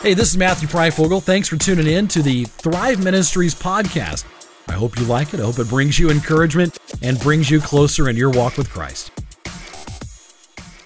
Hey, this is Matthew Pryfogle. Thanks for tuning in to the Thrive Ministries podcast. I hope you like it. I hope it brings you encouragement and brings you closer in your walk with Christ.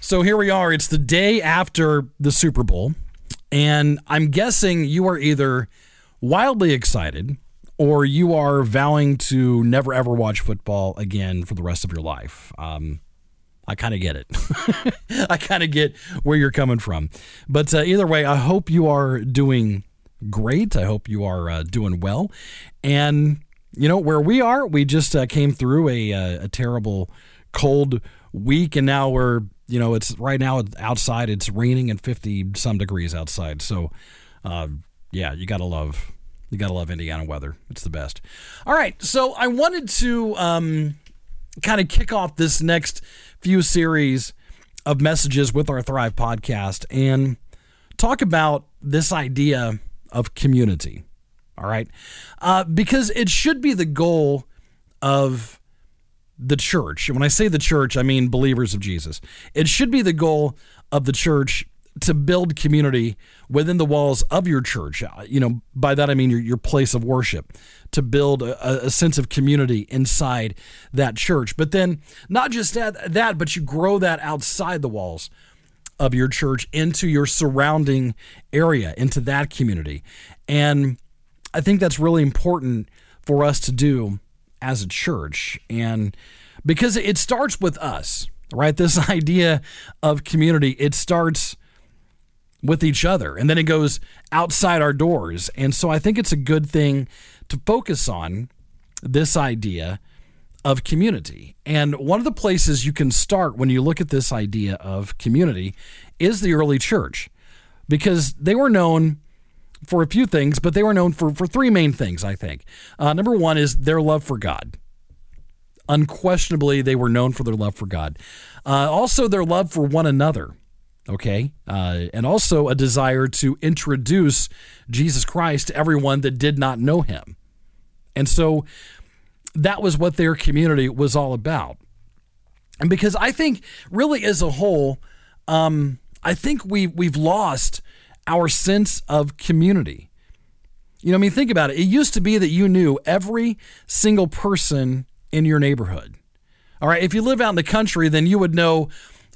So here we are. It's the day after the Super Bowl, and I'm guessing you are either wildly excited or you are vowing to never ever watch football again for the rest of your life. Um, I kind of get it. I kind of get where you're coming from. But uh, either way, I hope you are doing great. I hope you are uh, doing well. And, you know, where we are, we just uh, came through a, uh, a terrible cold week, and now we're, you know, it's right now outside, it's raining and 50 some degrees outside. So, uh, yeah, you got to love. You got to love Indiana weather. It's the best. All right. So I wanted to um, kind of kick off this next few series of messages with our Thrive podcast and talk about this idea of community. All right. Uh, because it should be the goal of the church. And when I say the church, I mean believers of Jesus. It should be the goal of the church to build community within the walls of your church. Uh, you know, by that I mean your, your place of worship, to build a, a sense of community inside that church. But then not just that, that, but you grow that outside the walls of your church into your surrounding area, into that community. And I think that's really important for us to do as a church. And because it starts with us, right? This idea of community, it starts with each other. And then it goes outside our doors. And so I think it's a good thing to focus on this idea of community. And one of the places you can start when you look at this idea of community is the early church, because they were known for a few things, but they were known for, for three main things, I think. Uh, number one is their love for God. Unquestionably, they were known for their love for God. Uh, also, their love for one another okay? Uh, and also a desire to introduce Jesus Christ to everyone that did not know him. And so that was what their community was all about. And because I think, really, as a whole, um, I think we we've lost our sense of community. You know, I mean, think about it. It used to be that you knew every single person in your neighborhood. All right, if you live out in the country, then you would know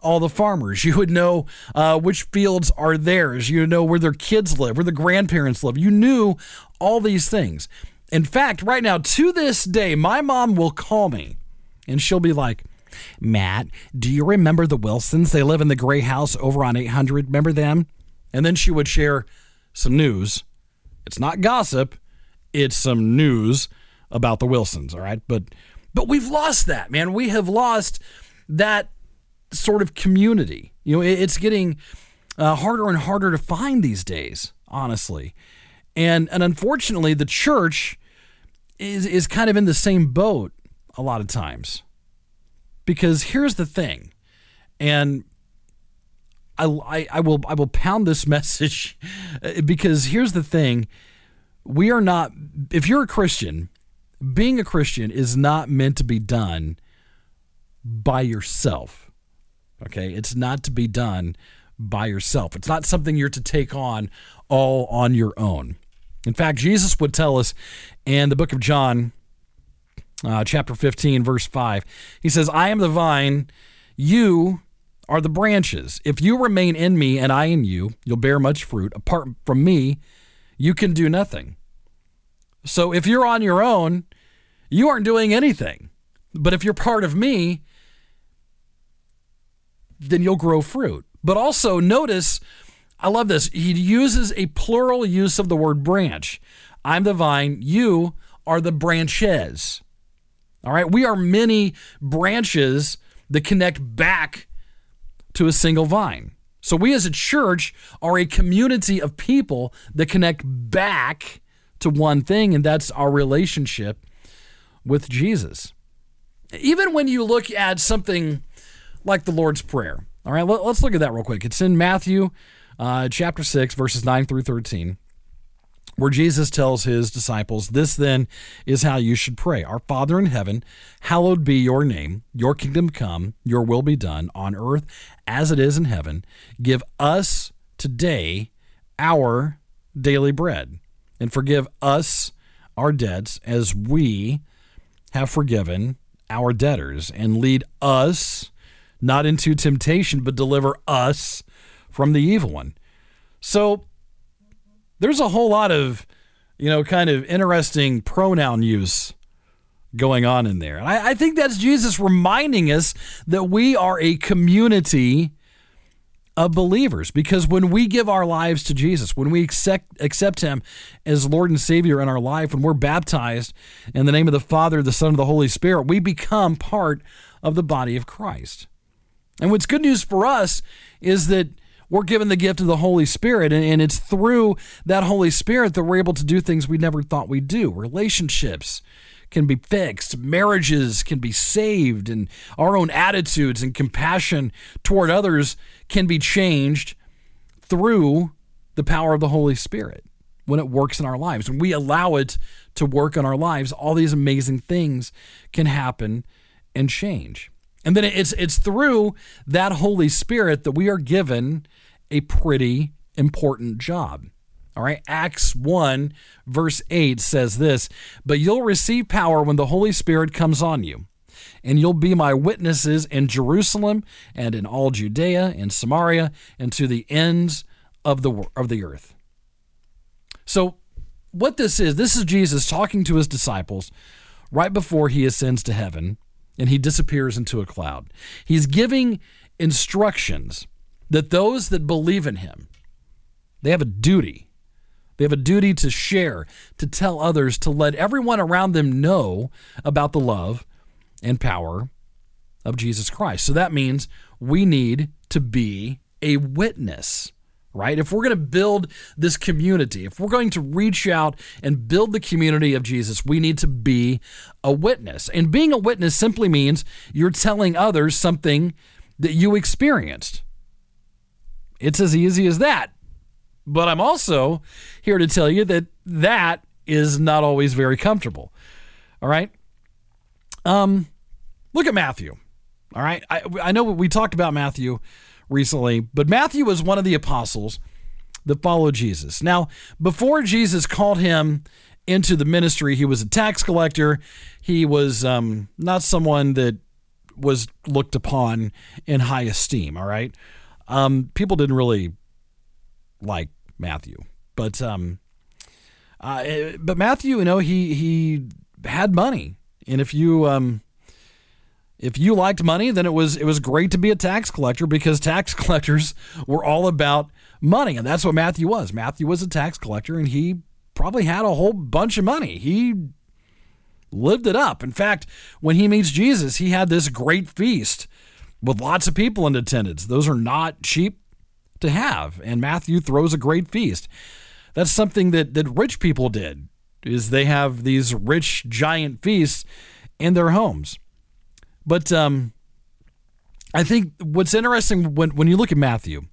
all the farmers. You would know uh, which fields are theirs. You know where their kids live, where the grandparents live. You knew all these things. In fact, right now, to this day, my mom will call me and she'll be like, Matt, do you remember the Wilsons? They live in the gray house over on 800. Remember them? And then she would share some news. It's not gossip, it's some news about the Wilsons, all right? But but we've lost that, man. We have lost that sort of community. You know, it's getting uh, harder and harder to find these days, honestly. And and unfortunately, the church is is kind of in the same boat a lot of times. Because here's the thing, and I, I, I will I will pound this message because here's the thing, we are not. If you're a Christian, being a Christian is not meant to be done by yourself Okay. It's not to be done by yourself, it's not something you're to take on all on your own. In fact, Jesus would tell us in the book of John, uh, chapter 15, verse 5, he says, I am the vine, you are the branches. If you remain in me and I in you, you'll bear much fruit. Apart from me, you can do nothing. So if you're on your own, you aren't doing anything. But if you're part of me, then you'll grow fruit. But also notice, I love this. He uses a plural use of the word branch. I'm the vine, you are the branches. All right, we are many branches that connect back to a single vine. So we as a church are a community of people that connect back to one thing, and that's our relationship with Jesus. Even when you look at something like the Lord's Prayer. All right, let, us look at that real quick. It's in Matthew uh, chapter 6, verses 9 through 13, where Jesus tells his disciples, This then is how you should pray Our Father in heaven, hallowed be your name, your kingdom come, your will be done on earth as it is in heaven. Give us today our daily bread and forgive us our debts as we have forgiven our debtors and lead us not into temptation but deliver us from the evil one. So there's a whole lot of, you know, kind of interesting pronoun use going on in there. And I, I think that's Jesus reminding us that we are a community of believers because when we give our lives to Jesus, when we accept, accept Him as Lord and Savior in our life, when we're baptized in the name of the Father, the Son, and the Holy Spirit, we become part of the body of Christ. And what's good news for us is that we're given the gift of the Holy Spirit, and, and it's through that Holy Spirit that we're able to do things we never thought we'd do. Relationships can be fixed, marriages can be saved, and our own attitudes and compassion toward others can be changed through the power of the Holy Spirit when it works in our lives. When we allow it to work in our lives, all these amazing things can happen and change. And then it's it's through that Holy Spirit that we are given a pretty important job. All right, Acts 1, verse 8 says this But you'll receive power when the Holy Spirit comes on you, and you'll be my witnesses in Jerusalem and in all Judea and Samaria and to the ends of the, of the earth. So, what this is, this is Jesus talking to his disciples right before he ascends to heaven and he disappears into a cloud. He's giving instructions that those that believe in him, they have a duty. They have a duty to share, to tell others, to let everyone around them know about the love and power of Jesus Christ. So that means we need to be a witness, right? If we're going to build this community, if we're going to reach out and build the community of Jesus, we need to be a witness. And being a witness simply means you're telling others something that you experienced. It's as easy as that. But I'm also here to tell you that that is not always very comfortable. All right. Um, look at Matthew. All right. I, I know we talked about Matthew recently, but Matthew was one of the apostles that followed Jesus. Now, before Jesus called him into the ministry, he was a tax collector. He was um, not someone that was looked upon in high esteem. All right. Um, people didn't really like Matthew, but um, uh, eh, but Matthew, you know, he he had money, and if you um, if you liked money, then it was it was great to be a tax collector because tax collectors were all about money, and that's what Matthew was. Matthew was a tax collector, and he probably had a whole bunch of money. He lived it up. In fact, when he meets Jesus, he had this great feast with lots of people in attendance. Those are not cheap to have. And Matthew throws a great feast. That's something that, that rich people did is they have these rich giant feasts in their homes. But um, I think what's interesting when, when you look at Matthew,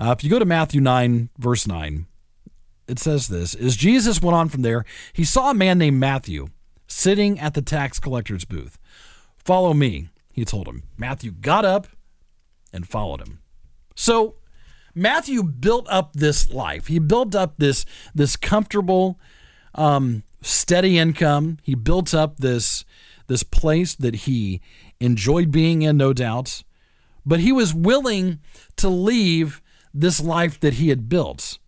uh, if you go to Matthew 9, verse 9, it says this As Jesus went on from there, he saw a man named Matthew sitting at the tax collector's booth. Follow me, he told him. Matthew got up and followed him. So Matthew built up this life. He built up this this comfortable, um, steady income. He built up this this place that he enjoyed being in, no doubt. But he was willing to leave this life that he had built.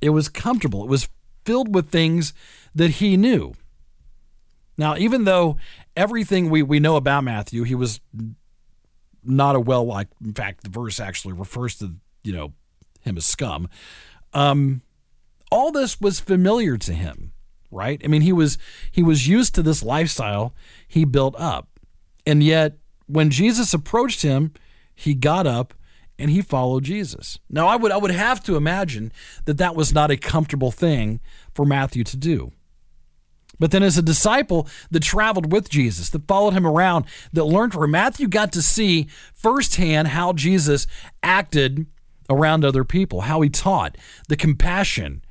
It was comfortable. It was filled with things that he knew. Now, even though everything we, we know about Matthew, he was not a well liked. In fact, the verse actually refers to you know him as scum. Um, all this was familiar to him, right? I mean, he was he was used to this lifestyle he built up, and yet when Jesus approached him, he got up and he followed Jesus. Now, I would I would have to imagine that that was not a comfortable thing for Matthew to do. But then, as a disciple that traveled with Jesus, that followed him around, that learned from him, Matthew got to see firsthand how Jesus acted around other people, how he taught, the compassion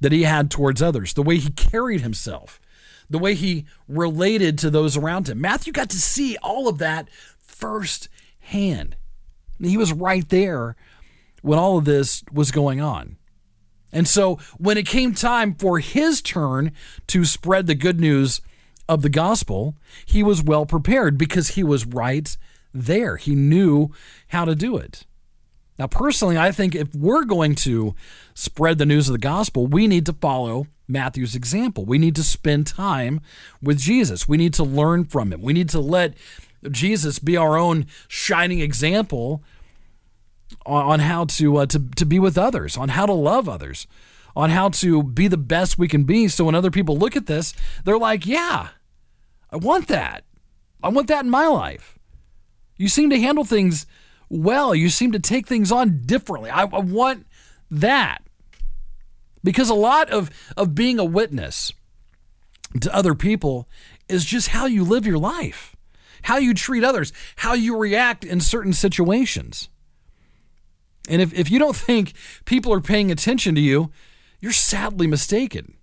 that he had towards others, the way he carried himself, the way he related to those around him. Matthew got to see all of that firsthand. He was right there when all of this was going on. And so when it came time for his turn to spread the good news of the gospel, he was well prepared because he was right there. He knew how to do it. Now, personally, I think if we're going to spread the news of the gospel, we need to follow Matthew's example. We need to spend time with Jesus. We need to learn from him. We need to let Jesus be our own shining example on, how to, uh, to, to be with others, on how to love others, on how to be the best we can be. So when other people look at this, they're like, yeah, I want that. I want that in my life. You seem to handle things well. You seem to take things on differently. I, I want that. Because a lot of, of being a witness to other people is just how you live your life, how you treat others, how you react in certain situations. And if, if you don't think people are paying attention to you, you're sadly mistaken.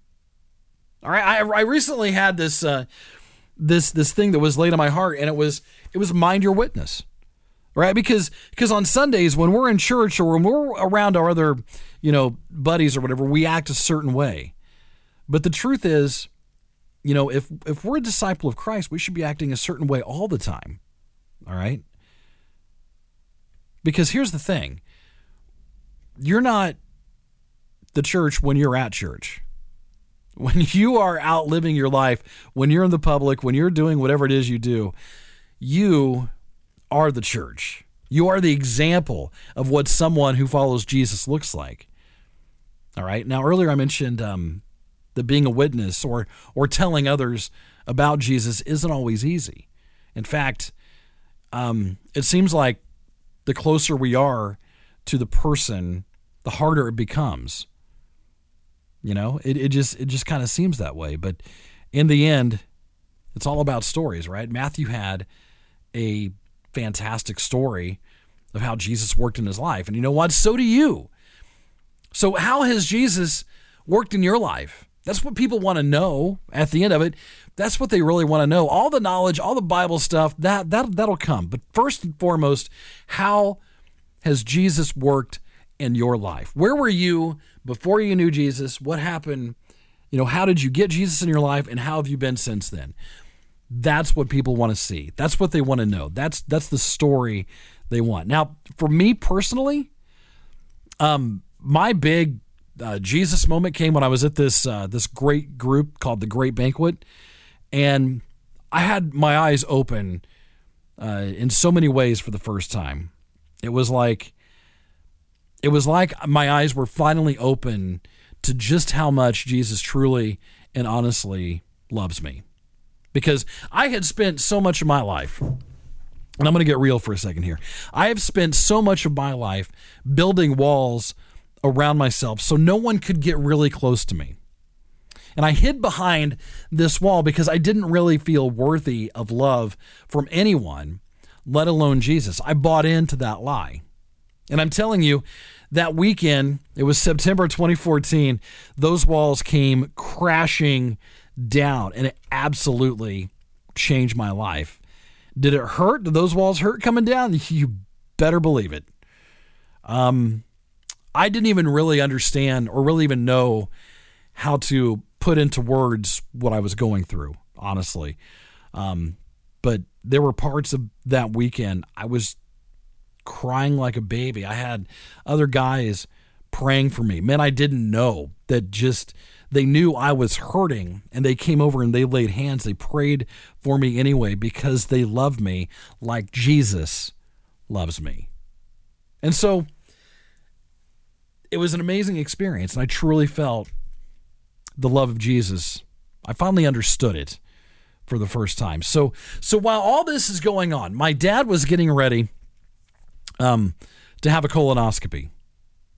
All right, I, I recently had this uh, this this thing that was laid on my heart, and it was it was mind your witness, right? Because because on Sundays when we're in church or when we're around our other you know buddies or whatever, we act a certain way. But the truth is, you know, if if we're a disciple of Christ, we should be acting a certain way all the time. All right. Because here's the thing you're not the church when you're at church. When you are out living your life, when you're in the public, when you're doing whatever it is you do, you are the church. You are the example of what someone who follows Jesus looks like. All right. Now, earlier I mentioned um, that being a witness or or telling others about Jesus isn't always easy. In fact, um, it seems like the closer we are to the person, the harder it becomes. You know, it, it just it just kind of seems that way. But in the end, it's all about stories, right? Matthew had a fantastic story of how Jesus worked in his life. And you know what? So do you. So how has Jesus worked in your life? That's what people want to know at the end of it. That's what they really want to know. All the knowledge, all the Bible stuff, that that that'll come. But first and foremost, how has Jesus worked in your life? Where were you before you knew Jesus? What happened? You know, how did you get Jesus in your life and how have you been since then? That's what people want to see. That's what they want to know. That's that's the story they want. Now, for me personally, um, my big uh, Jesus moment came when I was at this uh, this great group called the Great Banquet, and I had my eyes open uh, in so many ways for the first time. It was like it was like my eyes were finally open to just how much Jesus truly and honestly loves me. Because I had spent so much of my life, and I'm going to get real for a second here. I have spent so much of my life building walls around myself so no one could get really close to me. And I hid behind this wall because I didn't really feel worthy of love from anyone, let alone Jesus. I bought into that lie. And I'm telling you, that weekend, it was September 2014, those walls came crashing down and it absolutely changed my life. Did it hurt? Did those walls hurt coming down? You better believe it. Um, I didn't even really understand or really even know how to put into words what I was going through, honestly. Um, but there were parts of that weekend I was crying like a baby. I had other guys praying for me. Men I didn't know that just they knew I was hurting and they came over and they laid hands. They prayed for me anyway because they love me like Jesus loves me. And so it was an amazing experience and I truly felt the love of Jesus. I finally understood it for the first time. So so while all this is going on, my dad was getting ready um, to have a colonoscopy.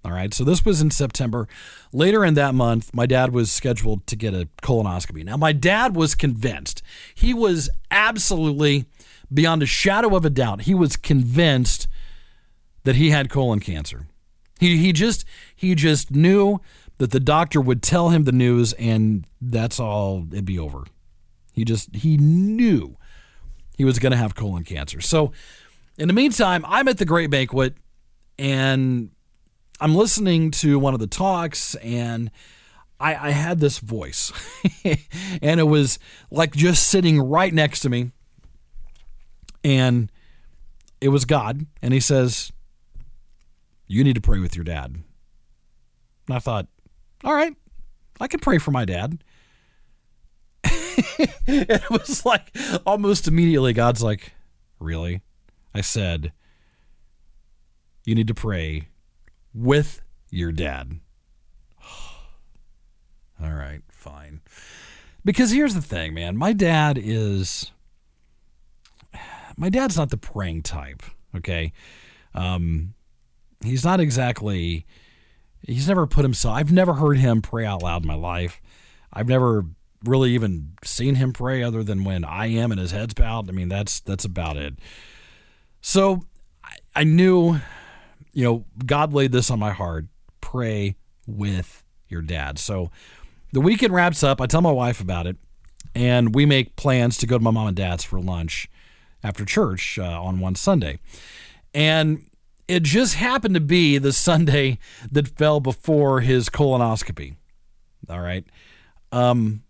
All right. So this was in September. Later in that month, my dad was scheduled to get a colonoscopy. Now, my dad was convinced. He was absolutely, beyond a shadow of a doubt, he was convinced that he had colon cancer. He, he just he just knew that the doctor would tell him the news and that's all it'd be over. He just he knew he was going to have colon cancer. So in the meantime, I'm at the Great Banquet, and I'm listening to one of the talks and I, I had this voice, and it was like just sitting right next to me. And it was God. And he says, You need to pray with your dad. And I thought, All right, I can pray for my dad. it was like almost immediately, God's like, Really? I said, You need to pray with your dad. All right, fine. Because here's the thing, man. My dad is. My dad's not the praying type, okay? Um, he's not exactly. He's never put himself. I've never heard him pray out loud in my life. I've never really even seen him pray other than when I am and his head's bowed. I mean, that's that's about it. So I, I knew, you know, God laid this on my heart. Pray with your dad. So the weekend wraps up. I tell my wife about it, and we make plans to go to my mom and dad's for lunch after church uh, on one Sunday. And it just happened to be the Sunday that fell before his colonoscopy. All right. Um,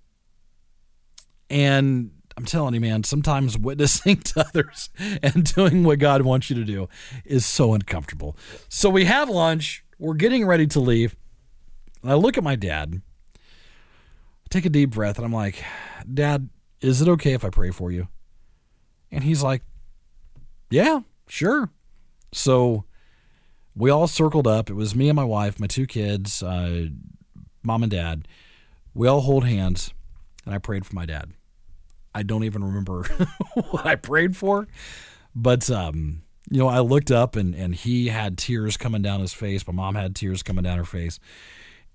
and I'm telling you, man, sometimes witnessing to others and doing what God wants you to do is so uncomfortable. So we have lunch. We're getting ready to leave. And I look at my dad take a deep breath and I'm like, Dad, is it okay if I pray for you? And he's like, Yeah, sure. So we all circled up. It was me and my wife, my two kids, uh, mom and dad. We all hold hands, and I prayed for my dad. I don't even remember what I prayed for, but um, you know, I looked up and and he had tears coming down his face. My mom had tears coming down her face,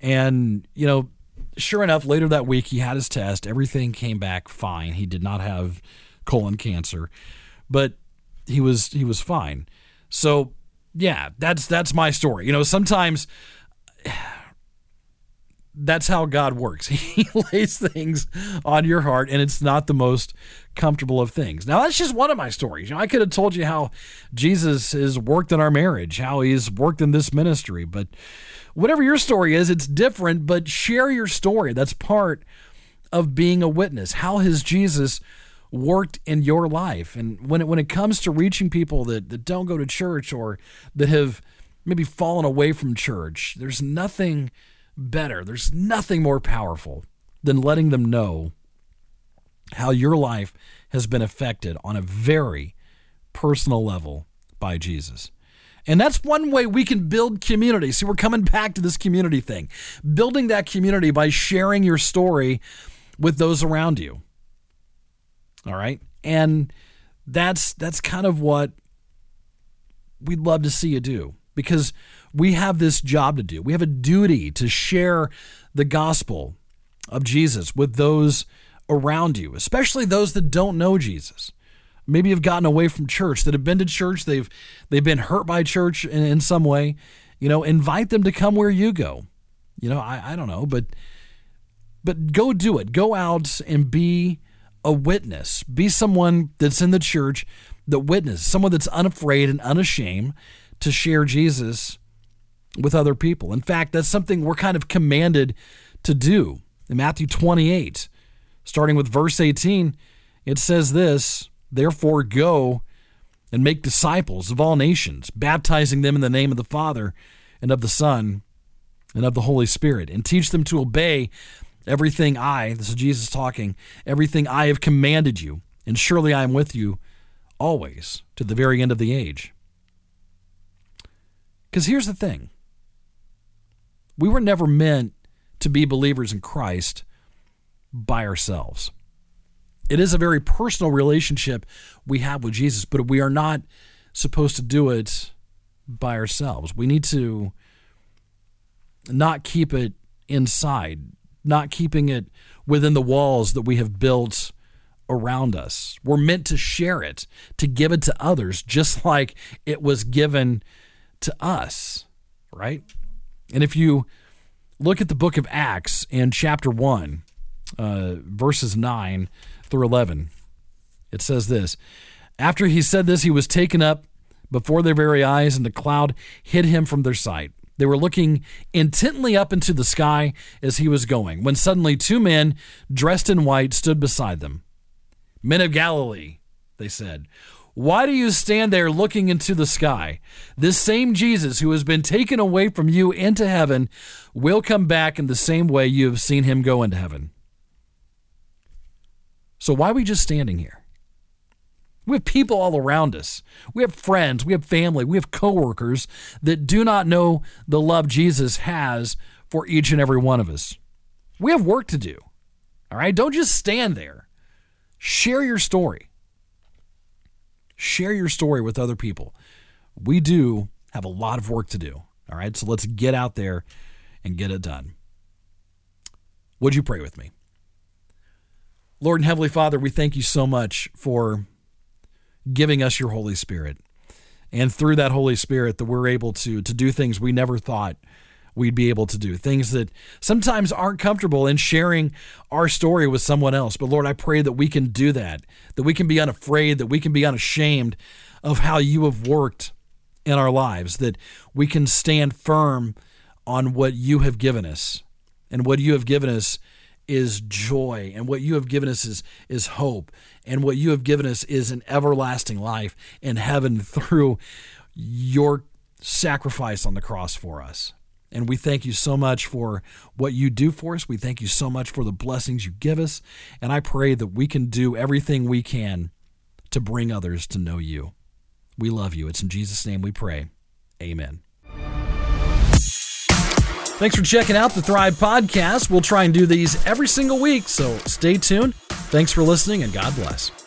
and you know, sure enough, later that week, he had his test. Everything came back fine. He did not have colon cancer, but he was he was fine. So yeah, that's that's my story. You know, sometimes that's how God works. He lays things on your heart, and it's not the most comfortable of things. Now, that's just one of my stories. You know, I could have told you how Jesus has worked in our marriage, how he's worked in this ministry, but whatever your story is, it's different, but share your story. That's part of being a witness. How has Jesus worked in your life? And when it, when it comes to reaching people that, that don't go to church or that have maybe fallen away from church, there's nothing better, there's nothing more powerful than letting them know how your life has been affected on a very personal level by Jesus. And that's one way we can build community. See, we're coming back to this community thing. Building that community by sharing your story with those around you. All right? And that's that's kind of what we'd love to see you do because we have this job to do. We have a duty to share the gospel of Jesus with those around you, especially those that don't know Jesus maybe have gotten away from church, that have been to church, they've they've been hurt by church in, in some way, you know, invite them to come where you go. You know, I, I don't know, but but go do it. Go out and be a witness. Be someone that's in the church that witness, someone that's unafraid and unashamed to share Jesus with other people. In fact, that's something we're kind of commanded to do. In Matthew 28, starting with verse 18, it says this Therefore, go and make disciples of all nations, baptizing them in the name of the Father and of the Son and of the Holy Spirit, and teach them to obey everything I, this is Jesus talking, everything I have commanded you, and surely I am with you always to the very end of the age. Because here's the thing we were never meant to be believers in Christ by ourselves it is a very personal relationship we have with Jesus, but we are not supposed to do it by ourselves. We need to not keep it inside, not keeping it within the walls that we have built around us. We're meant to share it, to give it to others, just like it was given to us, right? And if you look at the book of Acts in chapter 1, uh, verses 9 through 11. It says this After he said this, he was taken up before their very eyes, and the cloud hid him from their sight. They were looking intently up into the sky as he was going, when suddenly two men dressed in white stood beside them. Men of Galilee, they said, why do you stand there looking into the sky? This same Jesus who has been taken away from you into heaven will come back in the same way you have seen him go into heaven. So why are we just standing here? We have people all around us. We have friends, we have family, we have coworkers that do not know the love Jesus has for each and every one of us. We have work to do. All right? Don't just stand there. Share your story. Share your story with other people. We do have a lot of work to do. All right? So let's get out there and get it done. Would you pray with me? Lord and Heavenly Father, we thank you so much for giving us your Holy Spirit. And through that Holy Spirit that we're able to to do things we never thought we'd be able to do. Things that sometimes aren't comfortable in sharing our story with someone else. But Lord, I pray that we can do that, that we can be unafraid, that we can be unashamed of how you have worked in our lives, that we can stand firm on what you have given us. And what you have given us is joy and what you have given us is is hope and what you have given us is an everlasting life in heaven through your sacrifice on the cross for us and we thank you so much for what you do for us we thank you so much for the blessings you give us and i pray that we can do everything we can to bring others to know you we love you it's in jesus name we pray amen Thanks for checking out the Thrive Podcast. We'll try and do these every single week, so stay tuned. Thanks for listening, and God bless.